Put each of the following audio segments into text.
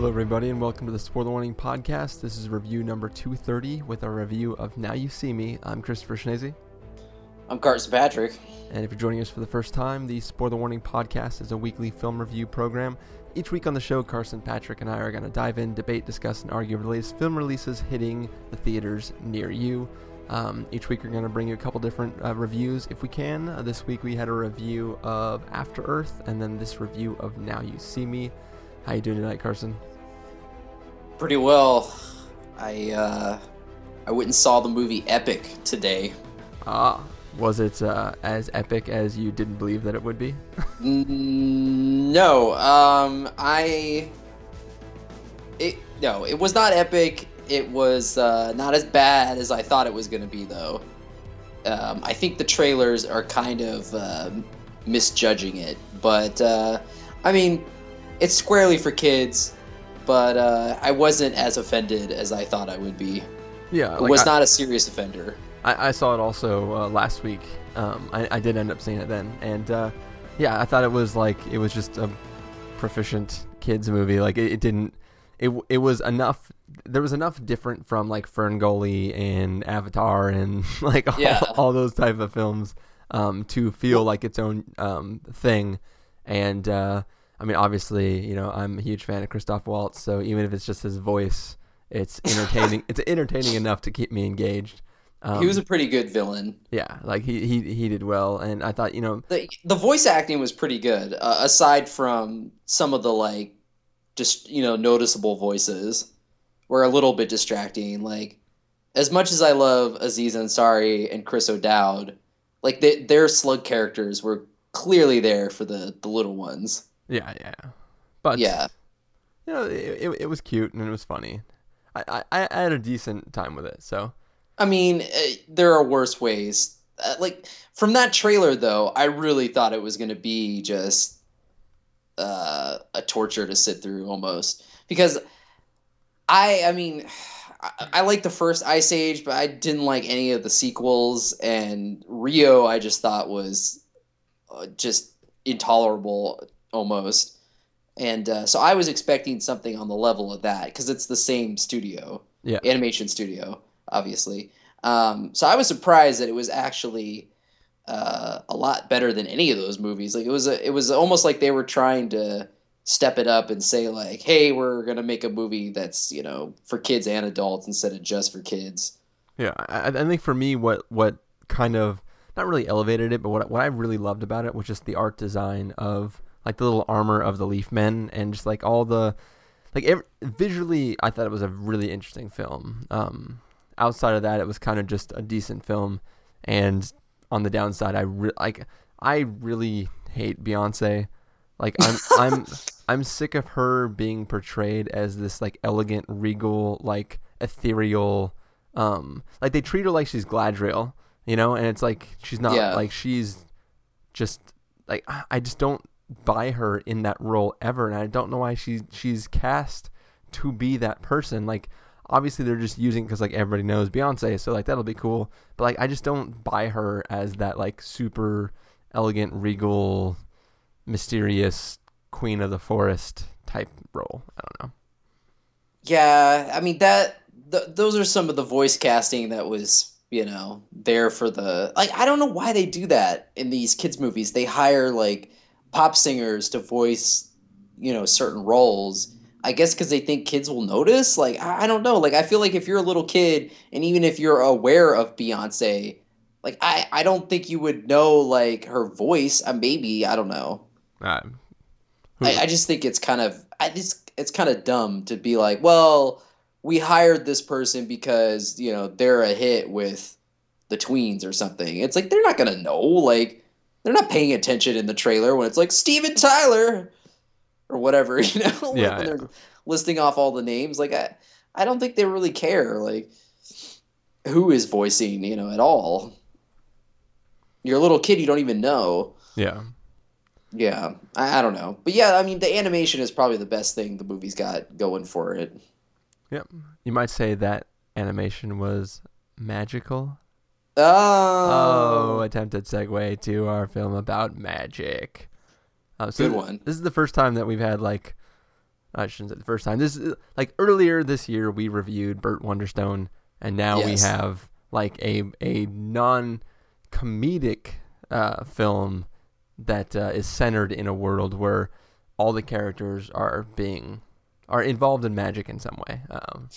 Hello, everybody, and welcome to the Spoiler Warning Podcast. This is review number 230 with a review of Now You See Me. I'm Christopher Schnese. I'm Carson Patrick. And if you're joining us for the first time, the Spoiler Warning Podcast is a weekly film review program. Each week on the show, Carson, Patrick, and I are going to dive in, debate, discuss, and argue the latest film releases hitting the theaters near you. Um, each week, we're going to bring you a couple different uh, reviews if we can. Uh, this week, we had a review of After Earth, and then this review of Now You See Me. How you doing tonight, Carson? Pretty well. I uh, I went and saw the movie Epic today. Ah, was it uh, as epic as you didn't believe that it would be? no, um, I. It no, it was not epic. It was uh, not as bad as I thought it was going to be, though. Um, I think the trailers are kind of uh, misjudging it, but uh, I mean, it's squarely for kids, but uh, I wasn't as offended as I thought I would be. Yeah, it was I, not a serious offender. I, I saw it also uh, last week. Um, I, I, did end up seeing it then, and uh, yeah, I thought it was like it was just a proficient kids movie. Like it, it didn't. It it was enough. There was enough different from like Ferngully and Avatar and like all, yeah. all those type of films um, to feel like its own um, thing, and uh, I mean, obviously, you know, I'm a huge fan of Christoph Waltz, so even if it's just his voice, it's entertaining. it's entertaining enough to keep me engaged. Um, he was a pretty good villain. Yeah, like he he he did well, and I thought you know the the voice acting was pretty good. Uh, aside from some of the like, just you know, noticeable voices were a little bit distracting. Like, as much as I love Aziz Ansari and Chris O'Dowd, like they, their slug characters were clearly there for the the little ones. Yeah, yeah. But yeah, you know, it, it, it was cute and it was funny. I, I, I had a decent time with it. So, I mean, uh, there are worse ways. Uh, like from that trailer, though, I really thought it was going to be just uh, a torture to sit through almost because I, I mean. I, I like the first Ice Age, but I didn't like any of the sequels. And Rio, I just thought was uh, just intolerable almost. And uh, so I was expecting something on the level of that because it's the same studio, yeah, animation studio, obviously. Um, so I was surprised that it was actually uh, a lot better than any of those movies. Like it was, a, it was almost like they were trying to step it up and say like, "Hey, we're gonna make a movie that's you know for kids and adults instead of just for kids." Yeah, I, I think for me, what what kind of not really elevated it, but what what I really loved about it was just the art design of like the little armor of the Leaf Men and just like all the like every, visually I thought it was a really interesting film. Um, outside of that, it was kind of just a decent film, and on the downside, I re- like I really hate Beyonce. Like I'm I'm I'm sick of her being portrayed as this like elegant, regal, like ethereal. Um, like they treat her like she's Galadriel, you know, and it's like she's not. Yeah. Like she's just like I just don't buy her in that role ever, and I don't know why she she's cast to be that person. Like obviously they're just using because like everybody knows Beyonce, so like that'll be cool. But like I just don't buy her as that like super elegant, regal, mysterious queen of the forest type role. I don't know. Yeah, I mean that th- those are some of the voice casting that was you know there for the like I don't know why they do that in these kids movies. They hire like pop singers to voice, you know, certain roles. I guess because they think kids will notice. Like I, I don't know. Like I feel like if you're a little kid, and even if you're aware of Beyonce, like I I don't think you would know like her voice. Uh, maybe I don't know. Uh, I, I just think it's kind of I just it's kind of dumb to be like, well, we hired this person because you know they're a hit with the tweens or something. It's like they're not gonna know. Like they're not paying attention in the trailer when it's like Steven Tyler or whatever, you know, yeah, when they're listing off all the names. Like I, I don't think they really care like who is voicing, you know, at all. You're a little kid, you don't even know. Yeah. Yeah, I, I don't know, but yeah, I mean, the animation is probably the best thing the movie's got going for it. Yep, you might say that animation was magical. Oh. Oh, attempted segue to our film about magic. Uh, so Good one. This is the first time that we've had like I shouldn't say the first time. This is like earlier this year we reviewed Burt Wonderstone, and now we have like a a non comedic uh, film that uh, is centered in a world where all the characters are being are involved in magic in some way. Um,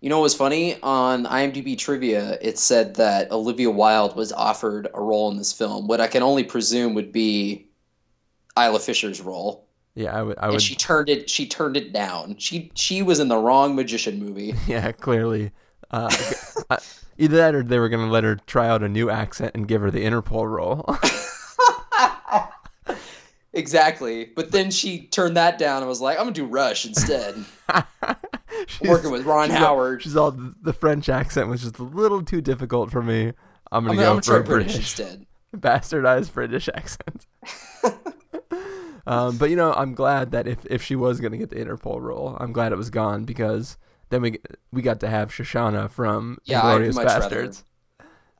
You know what was funny? On IMDb trivia, it said that Olivia Wilde was offered a role in this film, what I can only presume would be Isla Fisher's role. yeah, I would. I And would. she turned it she turned it down. She she was in the wrong magician movie. Yeah, clearly. Uh, uh, either that or they were going to let her try out a new accent and give her the Interpol role. exactly. But then she turned that down and was like, I'm gonna do Rush instead. She's- working with Ron she's all- Howard. she's all the French accent was just a little too difficult for me. I'm gonna gonna, go I'm for a British British, instead. bastardized British accent. um, but you know, I'm glad that if, if she was gonna get the Interpol role, I'm glad it was gone because then we we got to have Shoshana from Yeah, Inglourious much rather-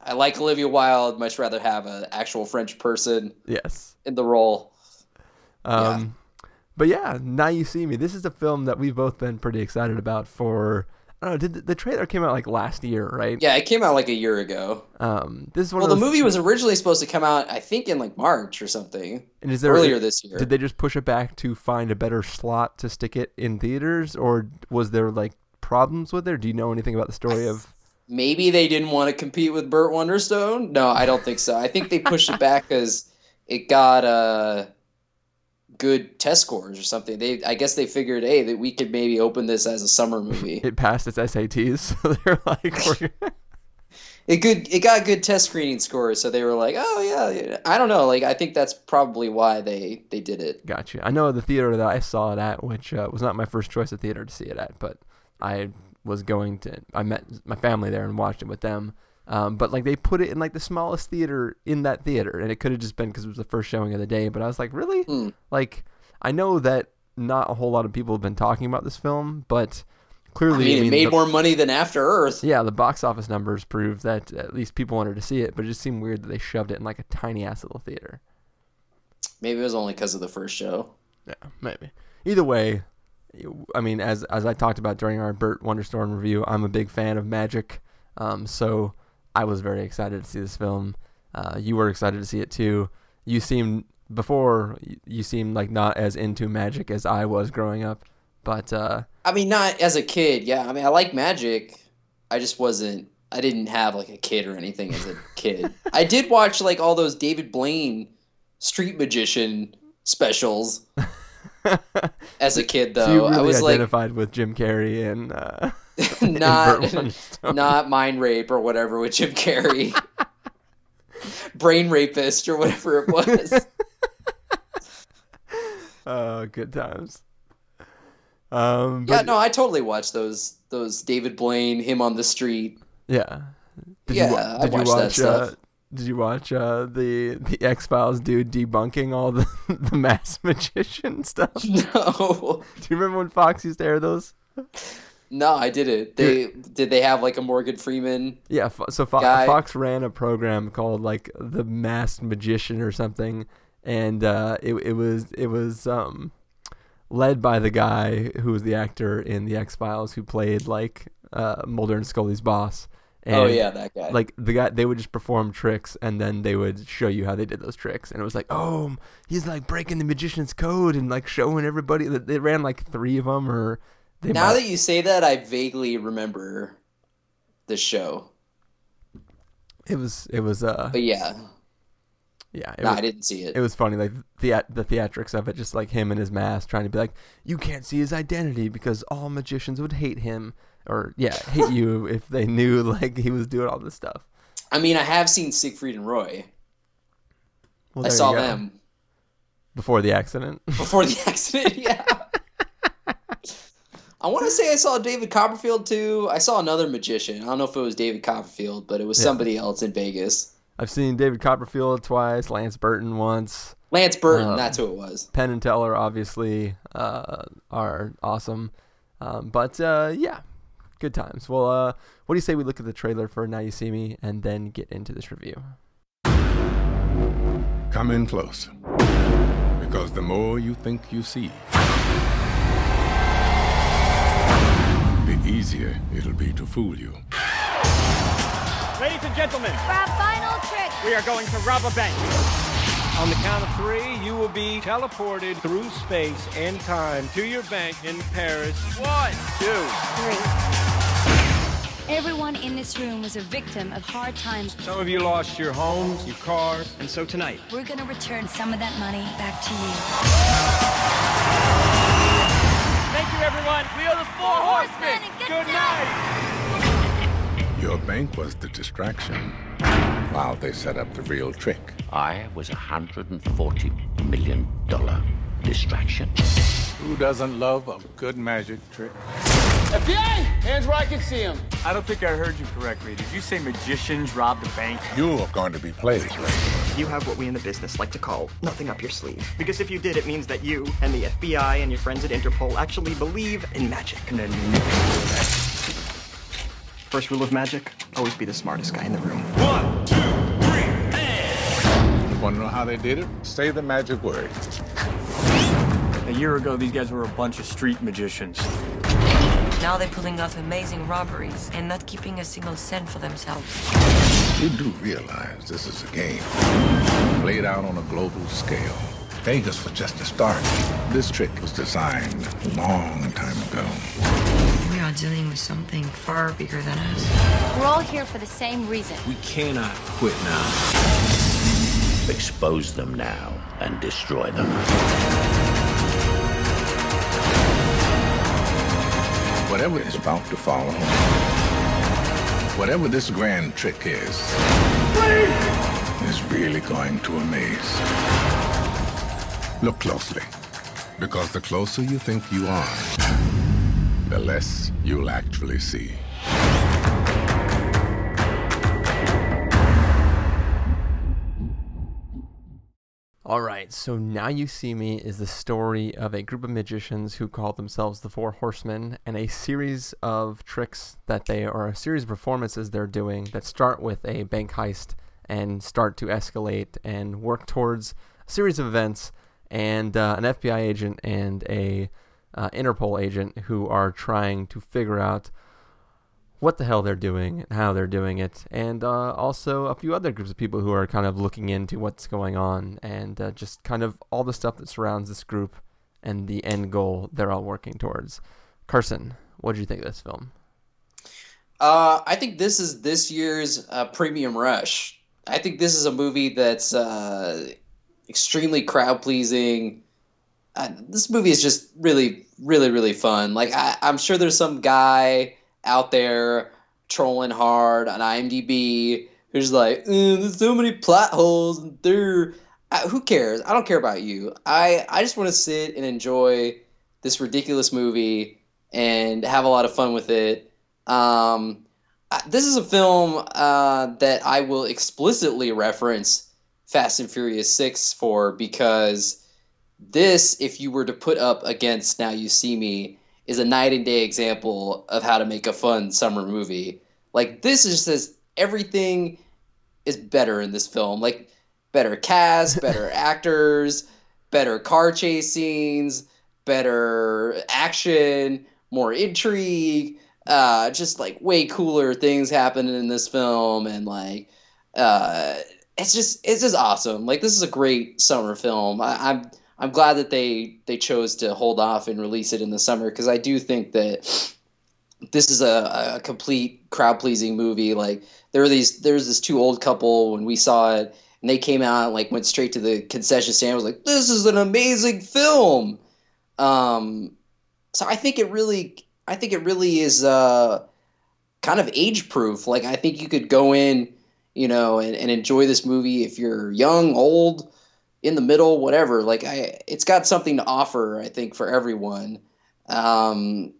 I like Olivia Wilde, much rather have an actual French person Yes. in the role. Um, But yeah, now you see me. This is a film that we've both been pretty excited about for. I don't know. Did the, the trailer came out like last year, right? Yeah, it came out like a year ago. Um, this is one Well, of the movie was originally supposed to come out, I think, in like March or something And is there earlier this year. Did they just push it back to find a better slot to stick it in theaters, or was there like problems with it? Or do you know anything about the story of? Maybe they didn't want to compete with Burt Wonderstone. No, I don't think so. I think they pushed it back because it got uh, good test scores or something. They, I guess, they figured, hey, that we could maybe open this as a summer movie. It passed its SATs, so they're like, we're, it good, it got good test screening scores, so they were like, oh yeah, yeah. I don't know. Like, I think that's probably why they they did it. Gotcha. I know the theater that I saw it at, which uh, was not my first choice of theater to see it at, but I was going to. I met my family there and watched it with them. Um, but like they put it in like the smallest theater in that theater, and it could have just been because it was the first showing of the day. But I was like, really? Hmm. Like, I know that not a whole lot of people have been talking about this film, but I clearly, mean, it made the- more money than After Earth. Yeah, the box office numbers prove that at least people wanted to see it, but it just seemed weird that they shoved it in like a tiny ass little theater. Maybe it was only because of the first show. Yeah, maybe. Either way, I mean, as as I talked about during our Burt Wonderstone review, I'm a big fan of magic. Um, so I was very excited to see this film. Uh, you were excited to see it too. You seemed before you- seemed like not as into magic as I was growing up, but uh, I mean, not as a kid. Yeah, I mean, I like magic. I just wasn't. I didn't have like a kid or anything as a kid. I did watch like all those David Blaine street magician specials as a kid, though. so you really I was like identified with Jim Carrey and uh, not not mind rape or whatever with Jim Carrey, brain rapist or whatever it was. Oh, good times. Um, yeah, no, I totally watched those those David Blaine, him on the street. yeah. Did Yeah, you, wa- I did you watched that watch? stuff. Uh, did you watch uh, the the X Files dude debunking all the the Masked Magician stuff? No. Do you remember when Fox used to air those? No, I didn't. They did they have like a Morgan Freeman? Yeah, so Fo-. Fox ran a program called like the Masked Magician or something, and uh, it it was it was um, led by the guy who was the actor in the X Files who played like uh, Mulder and Scully's boss. And, oh yeah, that guy. Like the guy, they would just perform tricks, and then they would show you how they did those tricks, and it was like, oh, he's like breaking the magician's code and like showing everybody that they ran like three of them, or they now might- that you say that, I vaguely remember the show. it was it was uh But yeah, yeah it no, was, I didn't see it. it was funny like the the theatrics of it just like him and his mask trying to be like you can't see his identity because all magicians would hate him or yeah hate you if they knew like he was doing all this stuff I mean, I have seen Siegfried and Roy. well, I saw them before the accident before the accident. Yeah. I want to say I saw David Copperfield too. I saw another magician. I don't know if it was David Copperfield, but it was Yeah. somebody else in Vegas. i've seen david copperfield twice lance burton once Lance Burton, Um, that's who it was. penn and teller obviously uh, are awesome um, but uh, yeah good times well uh, what do you say we look at the trailer for now you see me and then get into this review Come in close. Because the more you think you see, easier it'll be to fool you. Ladies and gentlemen, For our final trick. we are going to rob a bank. On the count of three, you will be teleported through space and time to your bank in Paris. One, two, three. Everyone in this room was a victim of hard times. Some of you lost your homes, your cars, and so tonight, We're gonna return some of that money back to you. Thank you, everyone. We are the Four Horsemen, Horsemen. and Good good night. Your bank was the distraction while they set up the real trick. I was a $140 million distraction. Who doesn't love a good magic trick? FBI! Hands where I can see them. I don't think I heard you correctly. Did you say magicians robbed a bank? You're going to be played. You have what we in the business like to call nothing up your sleeve. Because if you did, it means that you and the FBI and your friends at Interpol actually believe in magic. And then First rule of magic always be the smartest guy in the room. One, two, three, and. Want to know how they did it? Say the magic word. A year ago, these guys were a bunch of street magicians. Now they're pulling off amazing robberies and not keeping a single cent for themselves. You do realize this is a game played out on a global scale. Vegas was just a start. This trick was designed a long time ago. We are dealing with something far bigger than us. We're all here for the same reason. We cannot quit now. Expose them now and destroy them. Whatever is about to follow, whatever this grand trick is, is really going to amaze. Look closely, because the closer you think you are, the less you'll actually see. All right, so now you see me is the story of a group of magicians who call themselves the Four Horsemen, and a series of tricks that they are a series of performances they're doing that start with a bank heist and start to escalate and work towards a series of events and uh, an FBI agent and a uh, Interpol agent who are trying to figure out what the hell they're doing and how they're doing it, and uh, also a few other groups of people who are kind of looking into what's going on and uh, just kind of all the stuff that surrounds this group and the end goal they're all working towards. Carson, what did you think of this film? Uh, I think this is this year's uh, Premium Rush. I think this is a movie that's uh, extremely crowd pleasing. Uh, this movie is just really, really, really fun. Like I, I'm sure there's some guy out there trolling hard on IMDb who's like, "Uh, "There's so many plot holes." And there, who cares? I don't care about you. I I just want to sit and enjoy this ridiculous movie and have a lot of fun with it. Um, this is a film uh, that I will explicitly reference Fast and Furious 6 for because this, if you were to put up against Now You See Me, is a night and day example of how to make a fun summer movie. Like, this is just everything is better in this film. Like, better cast, better actors, better car chase scenes, better action, more intrigue, uh, just like way cooler things happening in this film, and like, uh, it's just it's just awesome. Like this is a great summer film. I, I'm I'm glad that they they chose to hold off and release it in the summer because I do think that this is a, a complete crowd pleasing movie. Like there were these there's this two old couple when we saw it and they came out and like went straight to the concession stand. I was like, this is an amazing film. Um, so I think it really I think it really is uh, kind of age proof. Like I think you could go in, you know, and, and enjoy this movie if you're young, old, in the middle, whatever. Like I, it's got something to offer. I think for everyone. Um,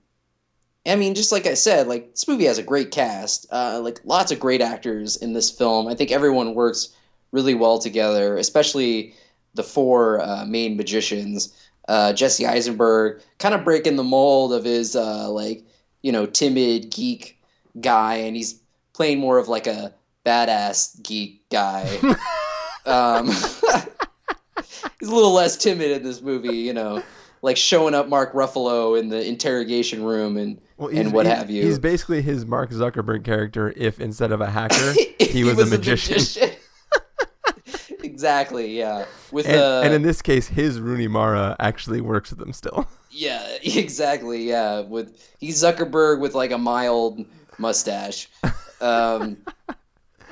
I mean, just like I said, like this movie has a great cast. Uh, like lots of great actors in this film. I think everyone works really well together, especially the four uh, main magicians. Uh, Jesse Eisenberg, kind of breaking the mold of his uh, like you know timid geek guy, and he's playing more of like a badass geek guy. um, he's a little less timid in this movie, you know, like showing up Mark Ruffalo in the interrogation room and Well, and what have you. He's basically his Mark Zuckerberg character if instead of a hacker, he, was, a magician. exactly, yeah. With And, uh, and in this case, his Rooney Mara actually works with them still. Yeah, exactly. Yeah, with he's Zuckerberg with like a mild mustache. Um,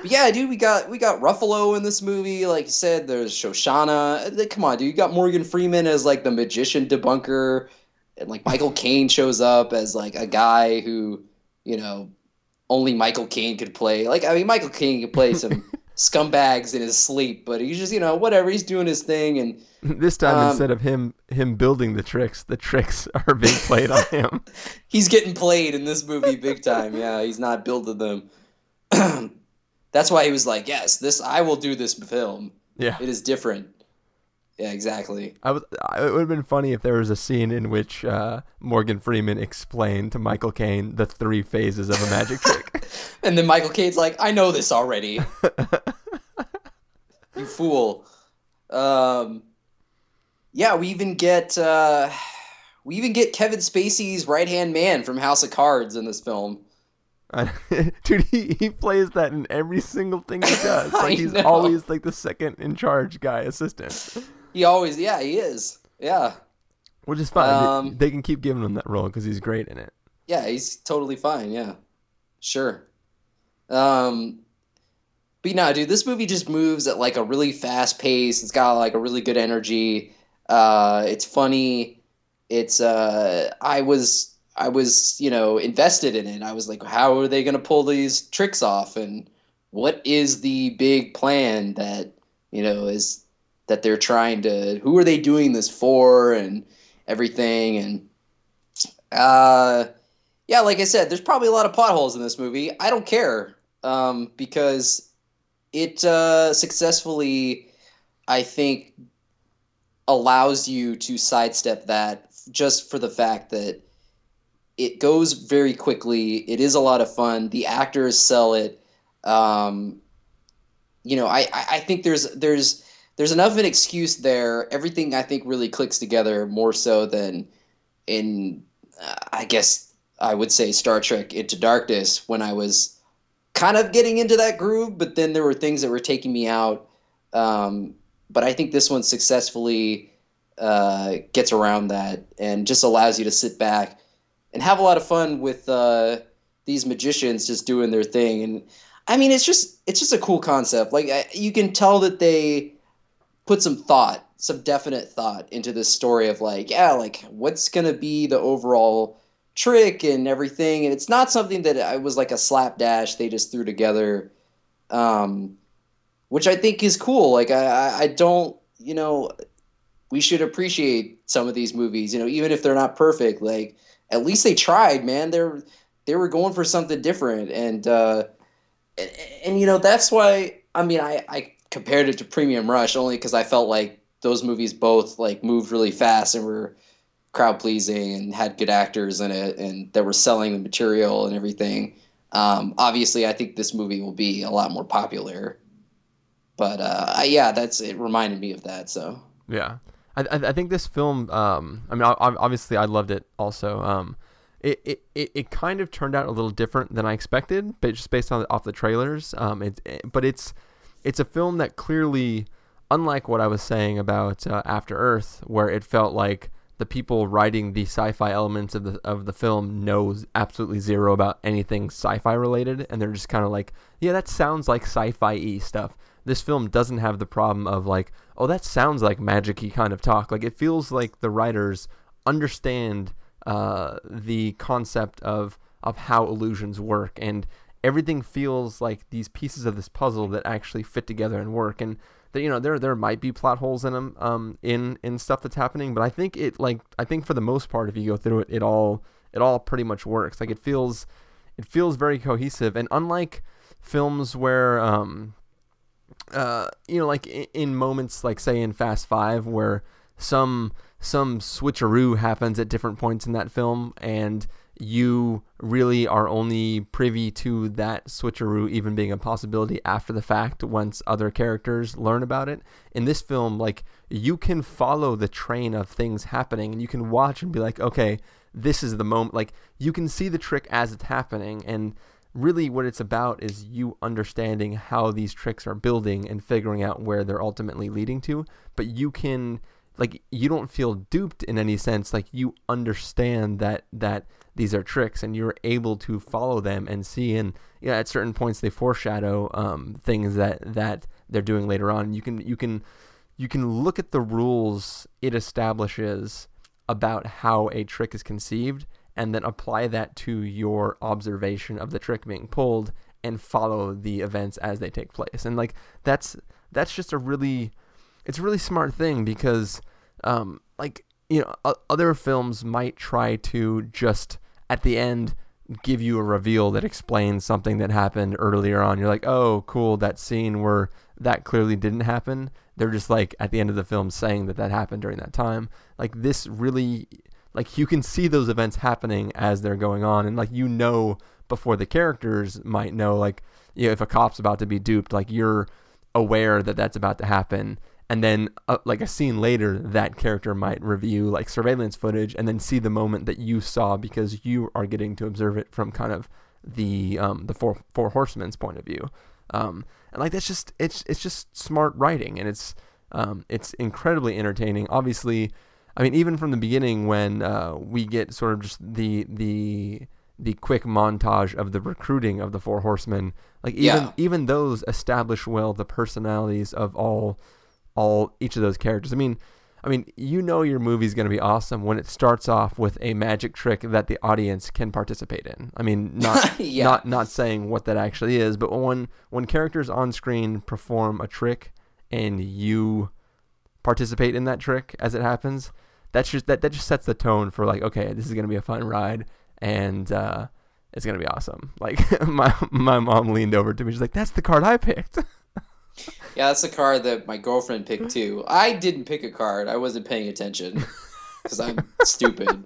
but yeah, dude, we got we got Ruffalo in this movie. Like you said, there's Shoshana. Like, Come on, dude, you got Morgan Freeman as like the magician debunker, and like Michael Caine shows up as like a guy who, you know, only Michael Caine could play. Like I mean, Michael Caine could play some scumbags in his sleep, but he's just you know whatever. He's doing his thing and. this time, Um, instead of him him building the tricks, the tricks are being played on him. he's getting played in this movie big time. Yeah, he's not building them. That's why he was like, "Yes, this I will do this film. Yeah. it is different." Yeah, exactly. I was. It would have been funny if there was a scene in which uh, Morgan Freeman explained to Michael Caine the three phases of a magic trick. And then Michael Caine's like, "I know this already." you fool. Um, yeah, we even get uh, we even get Kevin Spacey's right hand man from House of Cards in this film. Dude, he, he plays that in every single thing he does. Like he's know. always like the second in charge guy assistant, He always, yeah, he is. Yeah, which is fine. They- Um, they, can keep giving him that role because he's great in it. Yeah, he's totally fine. Yeah, sure. Um, but no, dude, this movie just moves at like a really fast pace. It's got like a really good energy. Uh, it's funny. It's uh, I was I was you know invested in it. I was like, how are they gonna pull these tricks off? And what is the big plan that you know is that they're trying to? Who are they doing this for? And everything and uh yeah, like I said, there's probably a lot of plot holes in this movie. I don't care um, because it uh, successfully, I think, allows you to sidestep that just for the fact that it goes very quickly. It is a lot of fun. The actors sell it. Um, you know, I, I think there's there's there's enough of an excuse there. Everything I think really clicks together more so than in uh, I guess I would say Star Trek Into Darkness when I was kind of getting into that groove, but then there were things that were taking me out. Um, but I think this one successfully uh, gets around that and just allows you to sit back and have a lot of fun with uh, these magicians just doing their thing. And I mean, it's just it's just a cool concept. Like I, you can tell that they put some thought, some definite thought into this story of like, yeah, like what's gonna be the overall trick and everything. And it's not something that I was like a slapdash they just threw together, um, which I think is cool. Like I, I, I don't, you know, we should appreciate some of these movies. You know, even if they're not perfect, like at least they tried, man. They're they were going for something different, and uh, and, and you know that's why I mean I I compared it to Premium Rush only because I felt like those movies both like moved really fast and were crowd pleasing and had good actors in it and that were selling the material and everything. Um, obviously, I think this movie will be a lot more popular. But uh, I, yeah, that's it. Reminded me of that. So Yeah, I I, think this film. Um, I mean, obviously, I loved it. Also, um, it, it, it, kind of turned out a little different than I expected, but just based on off the trailers. Um, it, it- but it's it's a film that clearly, unlike what I was saying about uh, After Earth, where it felt like the people writing the sci-fi elements of the of the film knows absolutely zero about anything sci-fi related, and they're just kind of like, yeah, that sounds like sci-fi stuff. This film doesn't have the problem of like, oh, that sounds like magic-y kind of talk. Like it feels like the writers understand uh, the concept of of how illusions work, and everything feels like these pieces of this puzzle that actually fit together and work. And that you know there there might be plot holes in them um in in stuff that's happening, but I think it like I think for the most part, if you go through it, it all it all pretty much works. Like it feels it feels very cohesive, and unlike films where um uh, you know, like in, in moments like say in Fast Five, where some some switcheroo happens at different points in that film, and you really are only privy to that switcheroo even being a possibility after the fact once other characters learn about it. In this film, like you can follow the train of things happening and you can watch and be like, okay, this is the moment. Like you can see the trick as it's happening and really what it's about is you understanding how these tricks are building and figuring out where they're ultimately leading to. But you can like you don't feel duped in any sense. Like you understand that that these are tricks and you're able to follow them and see. And yeah at certain points they foreshadow um, things that that they're doing later on. You can you can you can look at the rules it establishes about how a trick is conceived and then apply that to your observation of the trick being pulled and follow the events as they take place. And like that's that's just a really it's a really smart thing because um like you know other films might try to just at the end give you a reveal that explains something that happened earlier on. You're like, "Oh, cool, that scene where that clearly didn't happen." They're just like at the end of the film saying that that happened during that time. Like this really like you can see those events happening as they're going on and like you know before the characters might know like you know if a cop's about to be duped like you're aware that that's about to happen. And then uh, like a scene later that character might review like surveillance footage and then see the moment that you saw because you are getting to observe it from kind of the um the four four horsemen's point of view. Um and like that's just it's it's just smart writing and it's um it's incredibly entertaining. Obviously I mean, even from the beginning, when uh, we get sort of just the the the quick montage of the recruiting of the four horsemen, like even Yeah. even those establish well the personalities of all all each of those characters. I mean, I mean, you know your movie's going to be awesome when it starts off with a magic trick that the audience can participate in. I mean, not Yeah. not not saying what that actually is, but when when characters on screen perform a trick and you participate in that trick as it happens, that's just that that just sets the tone for like, okay, this is gonna be a fun ride and uh, it's gonna be awesome. Like my my mom leaned over to me, she's like, "That's the card I picked." Yeah, that's the card that my girlfriend picked too. I didn't pick a card. I wasn't paying attention because I'm stupid.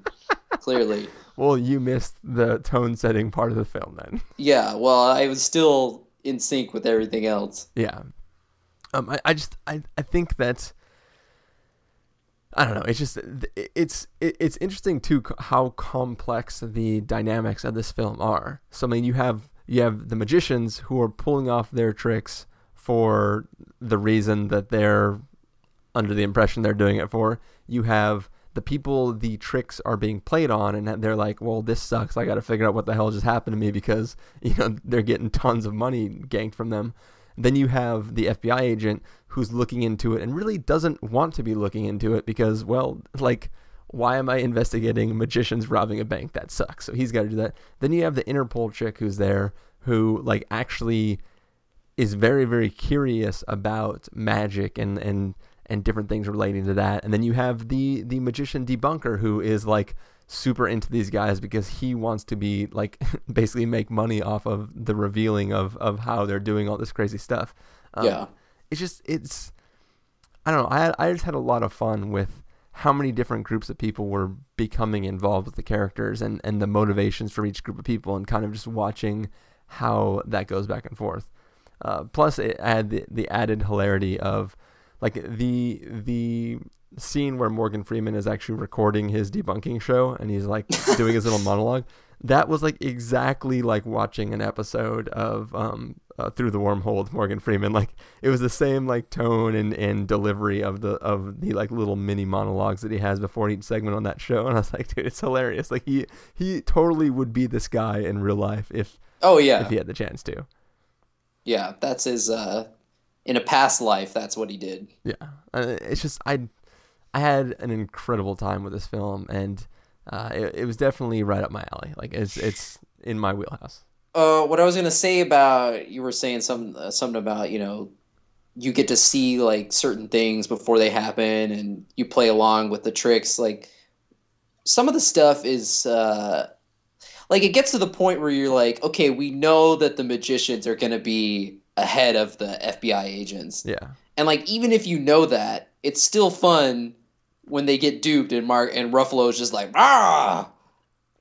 Clearly. well, you missed the tone setting part of the film then. Yeah, well, I was still in sync with everything else. Yeah. Um, I, I just I, I think that I don't know. It's just it's it's interesting too how complex the dynamics of this film are. So I mean, you have you have the magicians who are pulling off their tricks for the reason that they're under the impression they're doing it for. You have the people the tricks are being played on, and they're like, "Well, this sucks. I got to figure out what the hell just happened to me because you know they're getting tons of money ganked from them." Then you have the FBI agent who's looking into it and really doesn't want to be looking into it because, well, like, why am I investigating magicians robbing a bank? That sucks. So he's got to do that. Then you have the Interpol chick who's there who, like, actually is very, very curious about magic and, and, and different things relating to that. And then you have the, the magician debunker who is, like, super into these guys because he wants to be like basically make money off of the revealing of of how they're doing all this crazy stuff. Um, Yeah. it's just it's I don't know. I I just had a lot of fun with how many different groups of people were becoming involved with the characters and and the motivations for each group of people and kind of just watching how that goes back and forth. Uh, plus, it had the, the added hilarity of like the the scene where Morgan Freeman is actually recording his debunking show and he's like doing his little monologue. That was like exactly like watching an episode of um uh, through the wormhole with Morgan Freeman. Like it was the same like tone and, and delivery of the of the like little mini monologues that he has before each segment on that show. And I was like, dude, it's hilarious. Like he he totally would be this guy in real life if Oh yeah. if he had the chance to. Yeah, that's his uh in a past life, that's what he did. Yeah, uh, it's just I, I had an incredible time with this film, and uh, it, it was definitely right up my alley. Like it's it's in my wheelhouse. Uh, what I was gonna say about you were saying some uh, something about you know you get to see like certain things before they happen and you play along with the tricks like some of the stuff is uh like it gets to the point where you're like okay we know that the magicians are gonna be ahead of the FBI agents Yeah, and like even if you know that it's still fun when they get duped and Mark and Ruffalo's just like ah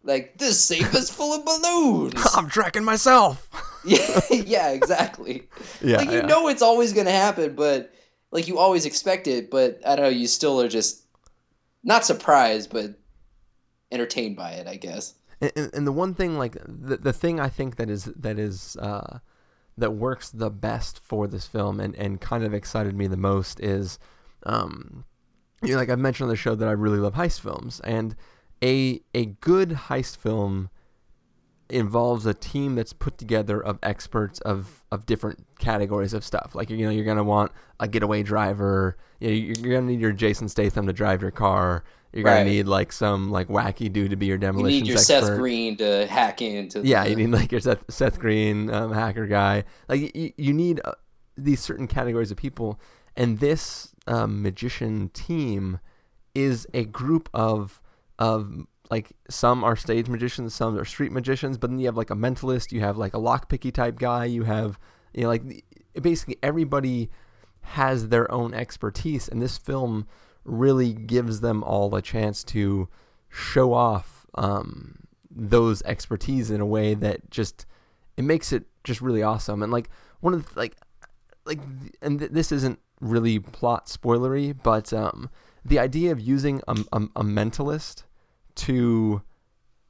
Like this safe is full of balloons. I'm tracking myself. yeah, yeah, exactly. Yeah, like you yeah. know it's always gonna happen, but like you always expect it, but I don't know, you still are just not surprised, but entertained by it, I guess. And, and, the one thing, like the the thing I think that is that is uh, that works the best for this film and, and kind of excited me the most is, um, you know, like I've mentioned on the show that I really love heist films, and a a good heist film involves a team that's put together of experts of, of different categories of stuff. Like you know, you're gonna want a getaway driver. You know, you're, gonna need your Jason Statham to drive your car. You're gonna Right. need like some like wacky dude to be your demolition. You need your expert. Seth Green to hack into. Yeah, the, you need like your Seth, Seth Green um, hacker guy. Like you, you need uh, these certain categories of people, and this um, magician team is a group of of like some are stage magicians, some are street magicians, but then you have like a mentalist, you have like a lockpicky type guy, you have you know like basically everybody has their own expertise, and this film really gives them all a chance to show off um, those expertise in a way that just it makes it just really awesome. And like one of the, like like and th- this isn't really plot spoilery, but um, the idea of using a, a, a mentalist to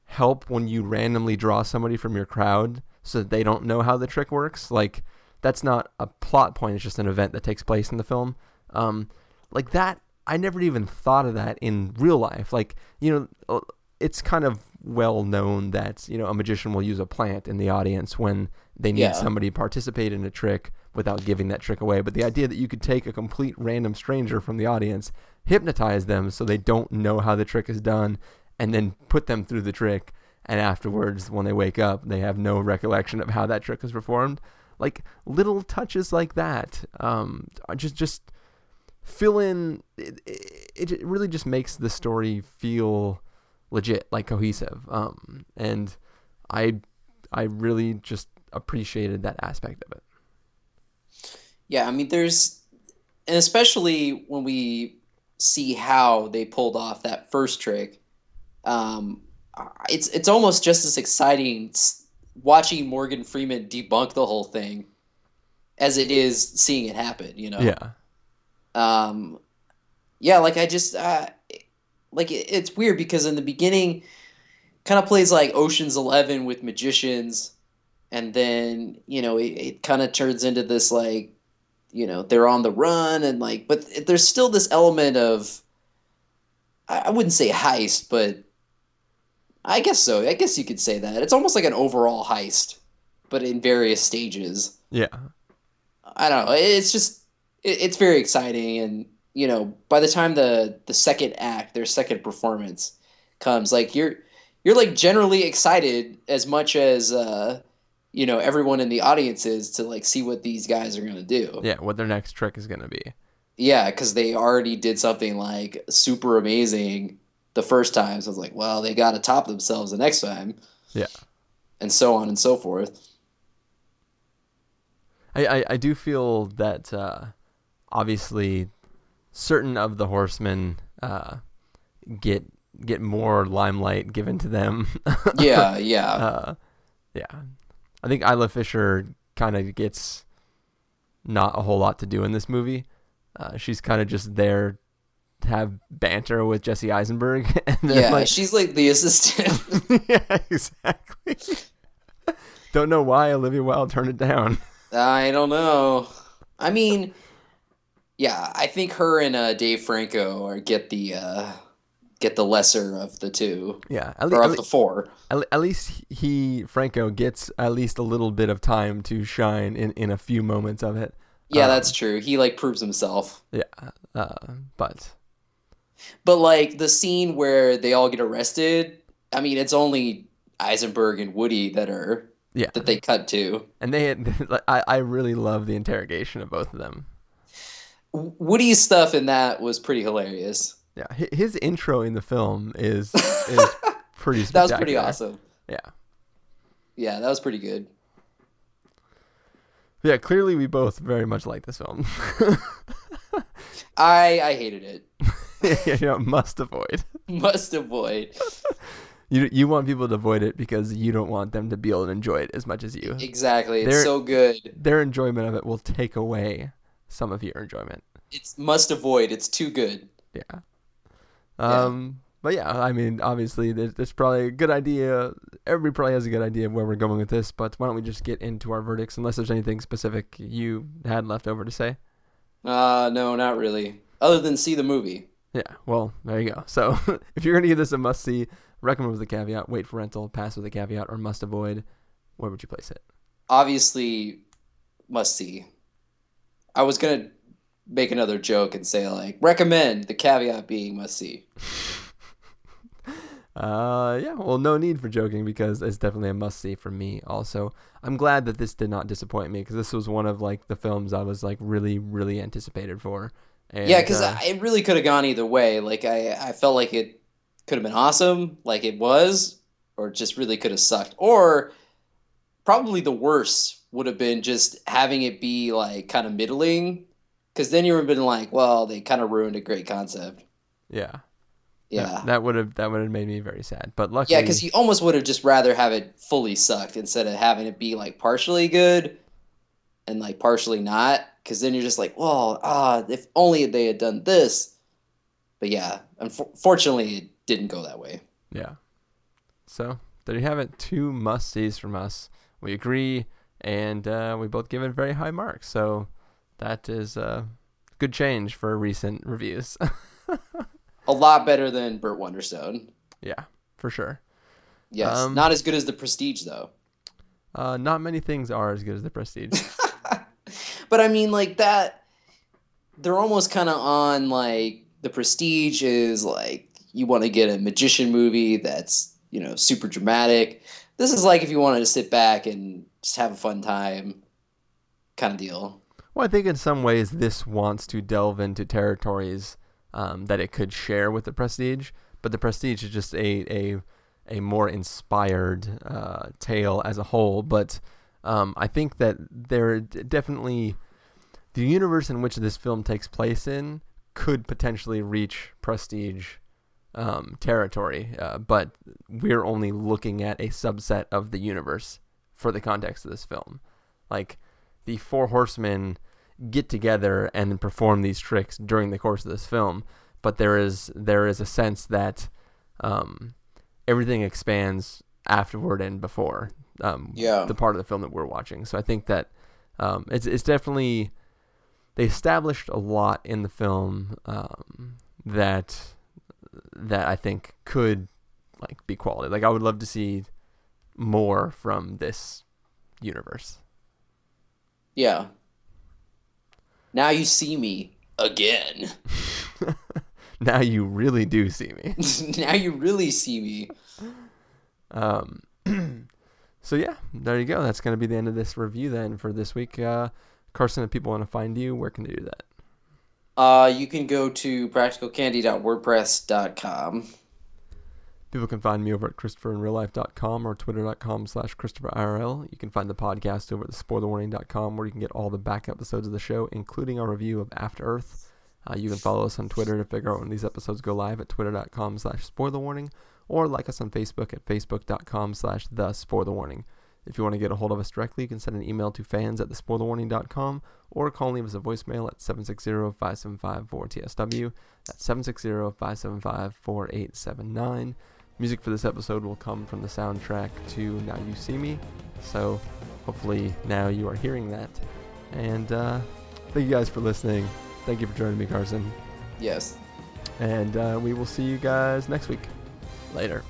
help when you randomly draw somebody from your crowd so that they don't know how the trick works like that's not a plot point it's just an event that takes place in the film. Um, like that i never even thought of that in real life. Like you know uh, it's kind of well known that you know a magician will use a plant in the audience when they need Yeah. somebody to participate in a trick without giving that trick away but the idea that you could take a complete random stranger from the audience hypnotize them so they don't know how the trick is done and then put them through the trick and afterwards when they wake up they have no recollection of how that trick was performed. Like little touches like that, um, just just fill in it, it, it really just makes the story feel legit like cohesive. Um and i i really just appreciated that aspect of it Yeah, I mean, there's, and especially when we see how they pulled off that first trick, um, it's it's almost just as exciting watching Morgan Freeman debunk the whole thing as it is seeing it happen. You know. yeah um yeah like i just uh like it, it's weird because in the beginning kind of plays like oceans 11 with magicians and then you know it, it kind of turns into this like you know they're on the run and like but there's still this element of i wouldn't say heist but i guess so. I guess you could say that. It's almost like an overall heist but in various stages. Yeah. I don't know. It's just it, it's very exciting, and you know, by the time the the second act, their second performance comes, like you're you're like generally excited as much as uh, you know everyone in the audience is to like see what these guys are gonna do. yeah what their next trick is going to be Yeah, because they already did something like super amazing the first time, so it's like, well, they got to top themselves the next time, yeah and so on and so forth. I, I, I do feel that uh, obviously certain of the horsemen uh, get get more limelight given to them. Yeah, yeah. uh, yeah. I think Isla Fisher kind of gets not a whole lot to do in this movie. Uh, she's kind of just there to have banter with Jesse Eisenberg. Yeah, like, she's like the assistant. yeah, exactly. Don't know why Olivia Wilde turned it down. I don't know. I mean, yeah, I think her and uh, Dave Franco are get the uh, get the lesser of the two. Yeah, at or of at the four. At, at least he Franco gets at least a little bit of time to shine in, in a few moments of it. Yeah, Um, that's true. He like proves himself. yeah. Uh, but But like the scene where they all get arrested, I mean, it's only Eisenberg and Woody that are yeah, that they cut to. and they had I I really love the interrogation of both of them. Woody's stuff in that was pretty hilarious. Yeah, his intro in the film is is pretty. That was pretty awesome. Yeah, Yeah, that was pretty good. yeah. Clearly, we both very much like this film. I I hated it. you know, must avoid. Must avoid. You you want people to avoid it because you don't want them to be able to enjoy it as much as you. Exactly. It's Their- so good. Their enjoyment of it will take away some of your enjoyment. It's must avoid. It's too good. Yeah. Um. But yeah, I mean, obviously, there's, there's probably a good idea. Everybody probably has a good idea of where we're going with this. But why don't we just get into our verdicts? Unless there's anything specific you had left over to say. Uh no, not really. Other than see the movie. Yeah, well, there you go. So if you're gonna give this a must see, recommend with a caveat, wait for rental, pass with a caveat, or must avoid, where would you place it? Obviously must see. I was gonna make another joke and say like recommend the caveat being must see. Uh, yeah, well, no need for joking because it's definitely a must see for me. Also, I'm glad that this did not disappoint me because this was one of like the films I was like really, really anticipated for. And, yeah, because uh, it really could have gone either way. Like I, I felt like it could have been awesome, like it was, or just really could have sucked. Or probably the worst would have been just having it be like kind of middling, because then you would have been like, well, they kind of ruined a great concept. yeah, Yeah, that- would have that would have made me very sad. But luckily, yeah, because you almost would have just rather have it fully sucked instead of having it be like partially good and like partially not. Because then you're just like, well, ah, if only they had done this. But yeah, unfortunately, it didn't go that way. Yeah. So there you have it. Two must sees from us. We agree, and uh, we both give it very high marks. So that is a good change for recent reviews. A lot better than Burt Wonderstone. yeah, for sure. Yes, Um, not as good as the Prestige though. Uh, not many things are as good as the Prestige. But I mean, like that, they're almost kind of on like the Prestige is like you want to get a magician movie that's you know super dramatic. This is like if you wanted to sit back and just have a fun time, kind of deal. Well, I think in some ways this wants to delve into territories um, that it could share with the Prestige, but the Prestige is just a a a more inspired uh, tale as a whole. But um, I think that there definitely the universe in which this film takes place in could potentially reach Prestige um, territory, uh, but we're only looking at a subset of the universe for the context of this film. Like the four horsemen get together and perform these tricks during the course of this film, but there is there is a sense that um, everything expands afterward and before um, Yeah. the part of the film that we're watching. So I think that um, it's it's definitely they established a lot in the film um, that that I think could like be quality. Like I would love to see more from this universe. Yeah. Now you see me again. now you really do see me. now you really see me. Um, so yeah, there you go. That's going to be the end of this review then for this week. Uh, Carson, if people want to find you, where can they do that? Uh, you can go to practicalcandy.wordpress.com. People can find me over at ChristopherInRealLife.com or Twitter.com slash ChristopherIRL. You can find the podcast over at SpoilerWarning.com where you can get all the back episodes of the show, including our review of After Earth. Uh, you can follow us on Twitter to figure out when these episodes go live at Twitter.com slash SpoilerWarning or like us on Facebook at Facebook.com slash The Spoilerwarning. If you want to get a hold of us directly, you can send an email to fans at thespoilerwarning.com or call and leave us a voicemail at 760-575-4TSW. That's 760-575-4879. Music for this episode will come from the soundtrack to Now You See Me. So hopefully now you are hearing that. And uh, thank you guys for listening. Thank you for joining me, Carson. Yes. And uh, we will see you guys next week. Later.